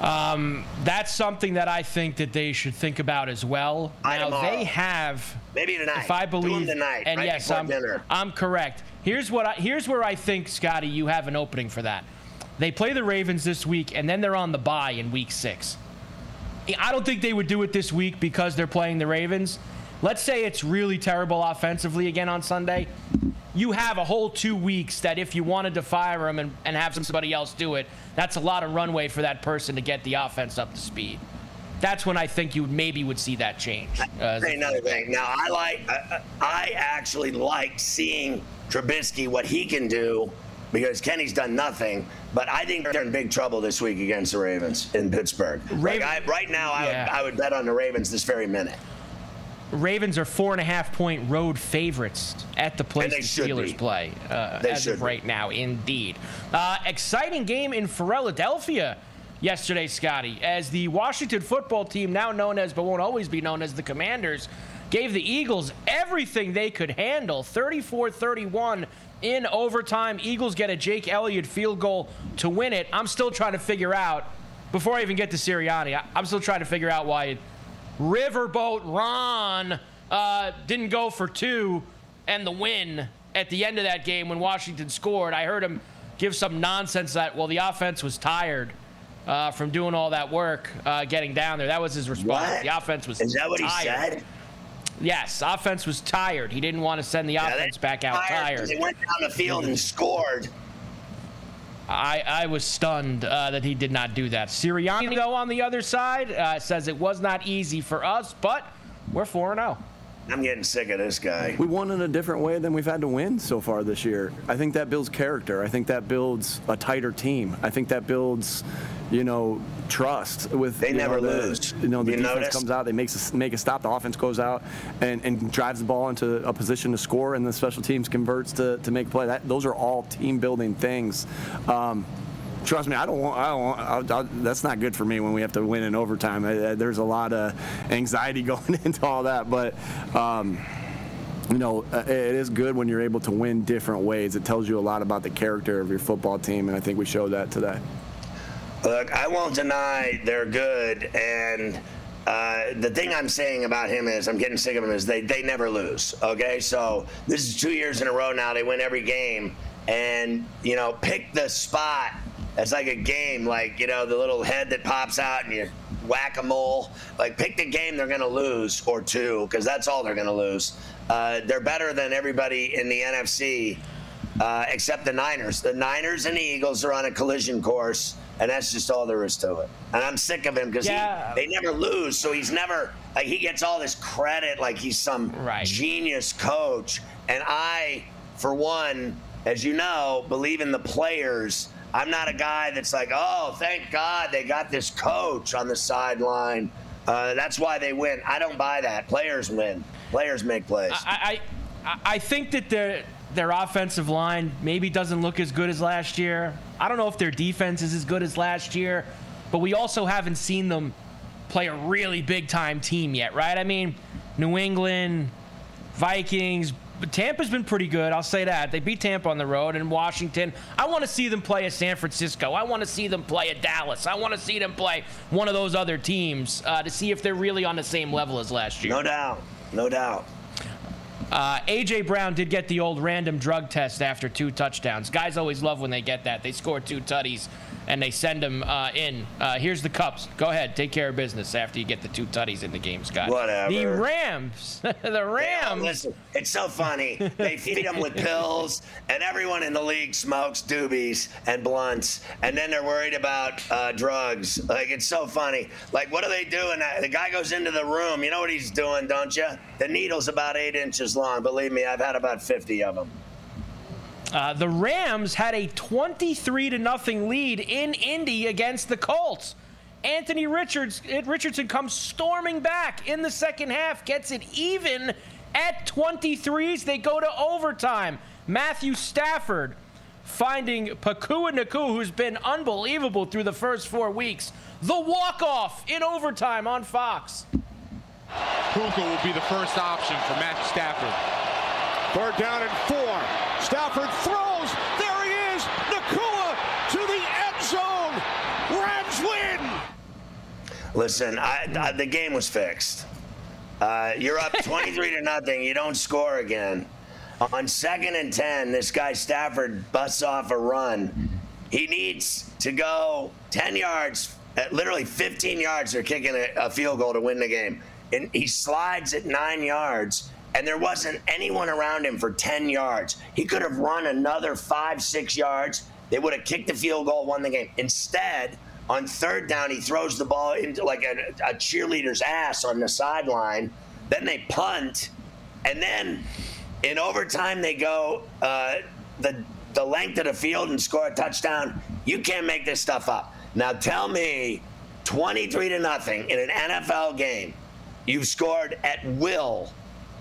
[SPEAKER 5] Um, that's something that I think that they should think about as well.
[SPEAKER 2] By
[SPEAKER 5] now
[SPEAKER 2] tomorrow.
[SPEAKER 5] they have,
[SPEAKER 2] Maybe tonight.
[SPEAKER 5] if I believe,
[SPEAKER 2] tonight,
[SPEAKER 5] and
[SPEAKER 2] right
[SPEAKER 5] yes, I'm,
[SPEAKER 2] dinner.
[SPEAKER 5] I'm correct. Here's what I, here's where I think Scotty, you have an opening for that. They play the Ravens this week, and then they're on the bye in Week Six. I don't think they would do it this week because they're playing the Ravens. Let's say it's really terrible offensively again on Sunday. You have a whole two weeks that if you wanted to fire him and, and have somebody else do it, that's a lot of runway for that person to get the offense up to speed. That's when I think you maybe would see that change. Uh,
[SPEAKER 2] Say another thing. Now, I like, I, I actually like seeing Trubisky what he can do because Kenny's done nothing. But I think they're in big trouble this week against the Ravens in Pittsburgh. Like I, right now, I,
[SPEAKER 5] Yeah.
[SPEAKER 2] would, I would bet on the Ravens this very minute.
[SPEAKER 5] Ravens are four and a half point road favorites at the place the Steelers
[SPEAKER 2] be.
[SPEAKER 5] play uh, as of
[SPEAKER 2] be.
[SPEAKER 5] right now. Indeed, uh, exciting game in Philadelphia yesterday, Scotty, as the Washington football team, now known as but won't always be known as the Commanders, gave the Eagles everything they could handle, 34-31 in overtime. Eagles get a Jake Elliott field goal to win it. I'm still trying to figure out before I even get to Sirianni. I- I'm still trying to figure out why. Riverboat Ron uh, didn't go for two and the win at the end of that game when Washington scored. I heard him give some nonsense that, well, the offense was tired uh, from doing all that work uh, getting down there. That was his response.
[SPEAKER 2] What?
[SPEAKER 5] The offense was
[SPEAKER 2] Is that what he
[SPEAKER 5] tired.
[SPEAKER 2] said?
[SPEAKER 5] Yes, offense was tired. He didn't want to send the
[SPEAKER 2] Yeah,
[SPEAKER 5] offense back out
[SPEAKER 2] 'cause
[SPEAKER 5] tired.
[SPEAKER 2] They went down the field and scored.
[SPEAKER 5] I, I was stunned uh, that he did not do that. Sirianni, though, on the other side, uh, says it was not easy for us, but we're 4 0.
[SPEAKER 2] I'm getting sick of this guy.
[SPEAKER 11] We won in a different way than we've had to win so far this year. I think that builds character. I think that builds a tighter team. I think that builds, you know, trust with.
[SPEAKER 2] They
[SPEAKER 11] you know,
[SPEAKER 2] never
[SPEAKER 11] the-
[SPEAKER 2] lose.
[SPEAKER 11] You know, the
[SPEAKER 2] You
[SPEAKER 11] defense
[SPEAKER 2] notice?
[SPEAKER 11] comes out, they makes a, make a stop, the offense goes out and, and drives the ball into a position to score, and the special teams converts to, to make play. That those are all team building things. Um, Trust me, I don't want. I don't want. I, I, that's not good for me when we have to win in overtime. I, I, there's a lot of anxiety going into all that, but um, you know, uh, it is good when you're able to win different ways. It tells you a lot about the character of your football team, and I think we showed that today.
[SPEAKER 2] Look, I won't deny they're good, and uh, the thing I'm saying about him is I'm getting sick of him is they they never lose. Okay, so this is two years in a row now. They win every game, and you know, pick the spot. It's like a game, like you know, the little head that pops out and you whack a mole. Like pick the game they're gonna lose or two, because that's all they're gonna lose. Uh, they're better than everybody in the NFC uh, except the Niners. The Niners and the Eagles are on a collision course, and that's just all there is to it. And I'm sick of him because
[SPEAKER 5] Yeah.
[SPEAKER 2] they never lose, so he's never like he gets all this credit like he's some genius coach. And I, for one, as you know, believe in the players. I'm not a guy that's like, oh, thank God they got this coach on the sideline. Uh, that's why they win. I don't buy that. Players win. Players make plays.
[SPEAKER 5] I, I, I think that their their offensive line maybe doesn't look as good as last year. I don't know if their defense is as good as last year, but we also haven't seen them play a really big time team yet, right? I mean, New England, Vikings, Tampa's been pretty good. I'll say that. They beat Tampa on the road and Washington. I want to see them play a San Francisco. I want to see them play a Dallas. I want to see them play one of those other teams uh, to see if they're really on the same level as last year.
[SPEAKER 2] No doubt. No doubt.
[SPEAKER 5] Uh, AJ Brown did get the old random drug test after two touchdowns. Guys always love when they get that. They score two tutties and they send them uh, in. Uh, here's the cups. Go ahead, take care of business after you get the two tutties in the game, Scott.
[SPEAKER 2] Whatever.
[SPEAKER 5] The Rams. the Rams.
[SPEAKER 2] listen, it's so funny. They feed them with pills, and everyone in the league smokes doobies and blunts, and then they're worried about uh, drugs. Like it's so funny. Like what are they doing? Uh, The guy goes into the room. You know what he's doing, don't you? The needle's about eight inches long. Believe me, I've had about fifty of them.
[SPEAKER 5] Uh, the Rams had a 23 to nothing lead in Indy against the Colts. Anthony Richards, Richardson comes storming back in the second half, gets it even at 23s. They go to overtime. Matthew Stafford finding Puka Nacua, who's been unbelievable through the first four weeks. The walk-off in overtime on Fox.
[SPEAKER 12] Puka will be the first option for Matthew Stafford.
[SPEAKER 7] Third down and four. Stafford throws. There he is. Nacua to the end zone. Rams win.
[SPEAKER 2] Listen, I, I, the game was fixed. Uh, you're up 23 to nothing. You don't score again. On second and 10, this guy Stafford busts off a run. He needs to go 10 yards, at literally 15 yards. They're kicking a, a field goal to win the game. And he slides at nine yards, and there wasn't anyone around him for 10 yards. He could have run another five, six yards. They would have kicked the field goal, won the game. Instead, on third down, he throws the ball into like a, a cheerleader's ass on the sideline. Then they punt, and then in overtime they go uh, the the length of the field and score a touchdown. You can't make this stuff up. Now tell me, 23 to nothing in an NFL game, you've scored at will,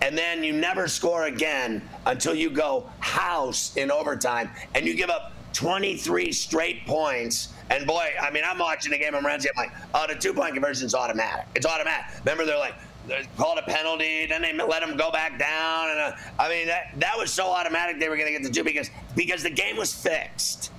[SPEAKER 2] and then you never score again until you go house in overtime, and you give up 23 straight points. And boy, I mean, I'm watching the game on Ramsey. I'm like, oh, the two point conversion is automatic. It's automatic. Remember, they're like, they called a penalty, then they let them go back down, and uh, I mean, that that was so automatic they were going to get the two because because the game was fixed.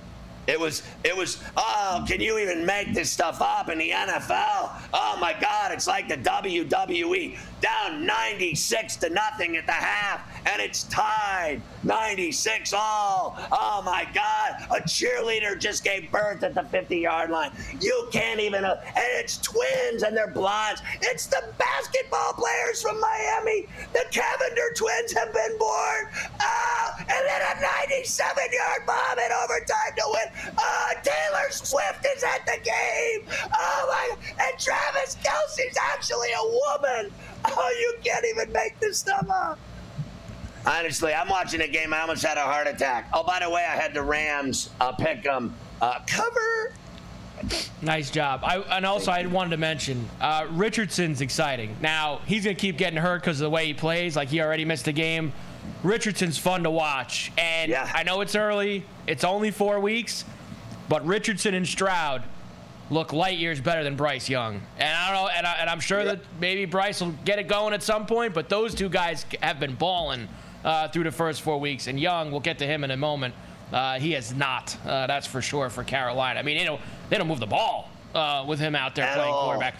[SPEAKER 2] It was, it was, oh, can you even make this stuff up in the NFL? Oh my God, it's like the WWE down 96 to nothing at the half, and it's tied 96 all. Oh my God, a cheerleader just gave birth at the 50 yard line. You can't even, uh, and it's twins and they're blondes. It's the basketball players from Miami. The Cavinder twins have been born. Oh, and then a 97 yard bomb in overtime to win. Oh, Taylor Swift is at the game. Oh my, and Travis Kelce's actually a woman. Oh, you can't even make this stuff up. Honestly, I'm watching a game. I almost had a heart attack. Oh, by the way, I had the Rams uh, pick them uh, cover.
[SPEAKER 5] Nice job. I, and also, I wanted to mention uh, Richardson's exciting. Now, he's going to keep getting hurt because of the way he plays. Like, he already missed a game. Richardson's fun to watch. And I know it's early, it's only four weeks, but Richardson and Stroud look light years better than Bryce Young. And I don't know, and, I, and I'm sure that maybe Bryce will get it going at some point, but those two guys have been balling uh, through the first four weeks. And Young, we'll get to him in a moment. Uh, he has not, uh, that's for sure, for Carolina. I mean, they don't, they don't move the ball uh, with him out there
[SPEAKER 2] At
[SPEAKER 5] playing
[SPEAKER 2] all.
[SPEAKER 5] quarterback.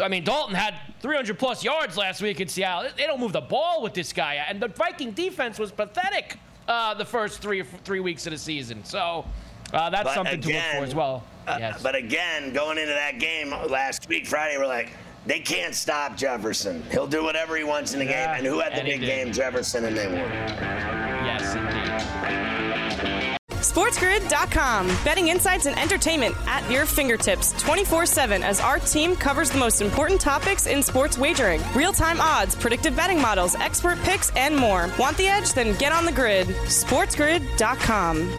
[SPEAKER 5] I mean, Dalton had 300 plus yards last week in Seattle. They don't move the ball with this guy, and the Viking defense was pathetic uh, the first three three weeks of the season. So uh, that's
[SPEAKER 2] But
[SPEAKER 5] something to look for as well.
[SPEAKER 2] Uh. But again, going into that game last week, Friday, we're like, they can't stop Jefferson. He'll do whatever he wants in the
[SPEAKER 5] Yeah,
[SPEAKER 2] game. And who had the big
[SPEAKER 5] did.
[SPEAKER 2] game? Jefferson, and they won.
[SPEAKER 5] Yes, indeed.
[SPEAKER 1] SportsGrid.com. Betting insights and entertainment at your fingertips 24 7 as our team covers the most important topics in sports wagering real time odds, predictive betting models, expert picks, and more. Want the edge? Then get on the grid. SportsGrid.com.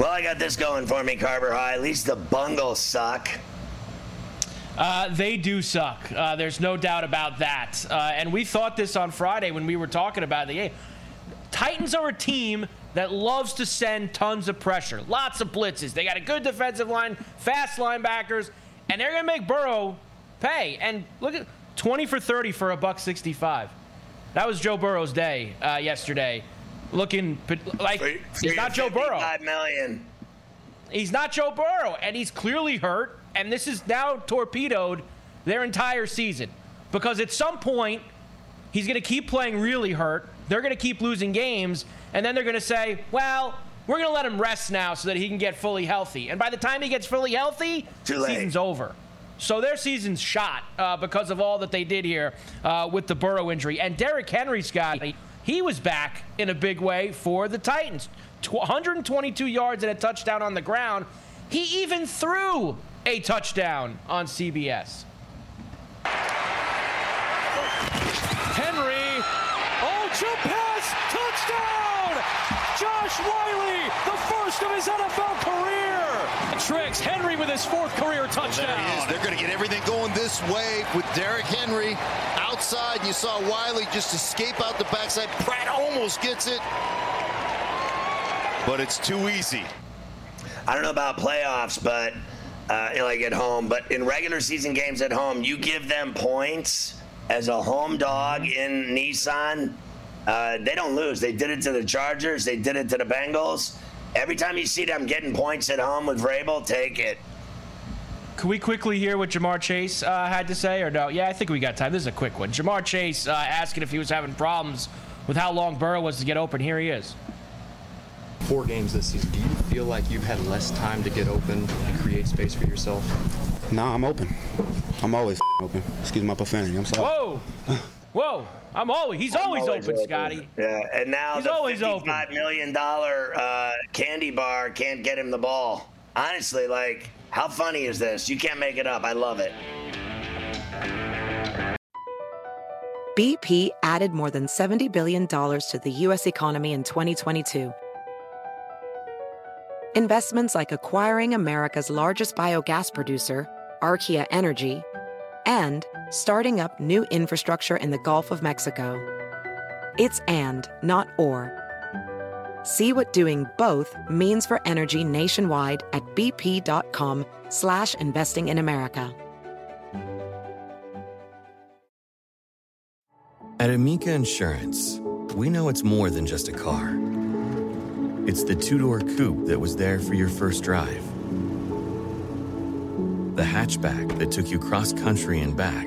[SPEAKER 2] Well, I got this going for me, Carver High. At least the bungles suck.
[SPEAKER 5] Uh, they do suck. Uh, there's no doubt about that. Uh, and we thought this on Friday when we were talking about the game. Titans are a team that loves to send tons of pressure, lots of blitzes. They got a good defensive line, fast linebackers, and they're going to make Burrow pay. And look at 20 for 30 for a buck 65. That was Joe Burrow's day uh, yesterday. Looking like he's not Joe Burrow.
[SPEAKER 2] Five million.
[SPEAKER 5] He's not Joe Burrow, and he's clearly hurt. And this is now torpedoed their entire season because at some point he's going to keep playing really hurt. They're going to keep losing games, and then they're going to say, "Well, we're going to let him rest now so that he can get fully healthy." And by the time he gets fully healthy, season's over. So their season's shot uh, because of all that they did here uh, with the Burrow injury. And Derrick Henry, Scott, he was back in a big way for the Titans. 122 yards and a touchdown on the ground. He even threw a touchdown on CBS.
[SPEAKER 13] Henry, oh, pass, touchdown! Josh Wiley, the first of his NFL career. Tricks Henry with his fourth career touchdown.
[SPEAKER 14] There he is. They're going to get everything going this way with Derrick Henry outside. You saw Wiley just escape out the backside. Pratt almost gets it, but it's too easy.
[SPEAKER 2] I don't know about playoffs, but uh, like at home, but in regular season games at home, you give them points as a home dog in Nissan. Uh, they don't lose. They did it to the Chargers. They did it to the Bengals. Every time you see them getting points at home with Vrabel, take it.
[SPEAKER 5] Can we quickly hear what Ja'Marr Chase uh, had to say, or no? Yeah, I think we got time. This is a quick one. Ja'Marr Chase uh, asking if he was having problems with how long Burrow was to get open. Here he is.
[SPEAKER 15] Four games this season. Do you feel like you've had less time to get open and create space for yourself?
[SPEAKER 16] Nah, I'm open. I'm always open. Excuse my profanity. I'm sorry.
[SPEAKER 5] Whoa, whoa! I'm always. He's always,
[SPEAKER 2] always
[SPEAKER 5] open,
[SPEAKER 2] open.
[SPEAKER 5] Scotty.
[SPEAKER 2] Yeah, and now
[SPEAKER 5] He's
[SPEAKER 2] the
[SPEAKER 5] always open.
[SPEAKER 2] $55 million uh, candy bar can't get him the ball. Honestly, like, how funny is this? You can't make it up. I love it.
[SPEAKER 17] BP added more than $70 billion to the U.S. economy in 2022. Investments like acquiring America's largest biogas producer, Archaea Energy, and starting up new infrastructure in the Gulf of Mexico. It's and, not or. See what doing both means for energy nationwide at bp.com slash investing in America.
[SPEAKER 4] At Amica Insurance, we know it's more than just a car. It's the two door coupe that was there for your first drive, the hatchback that took you cross country and back,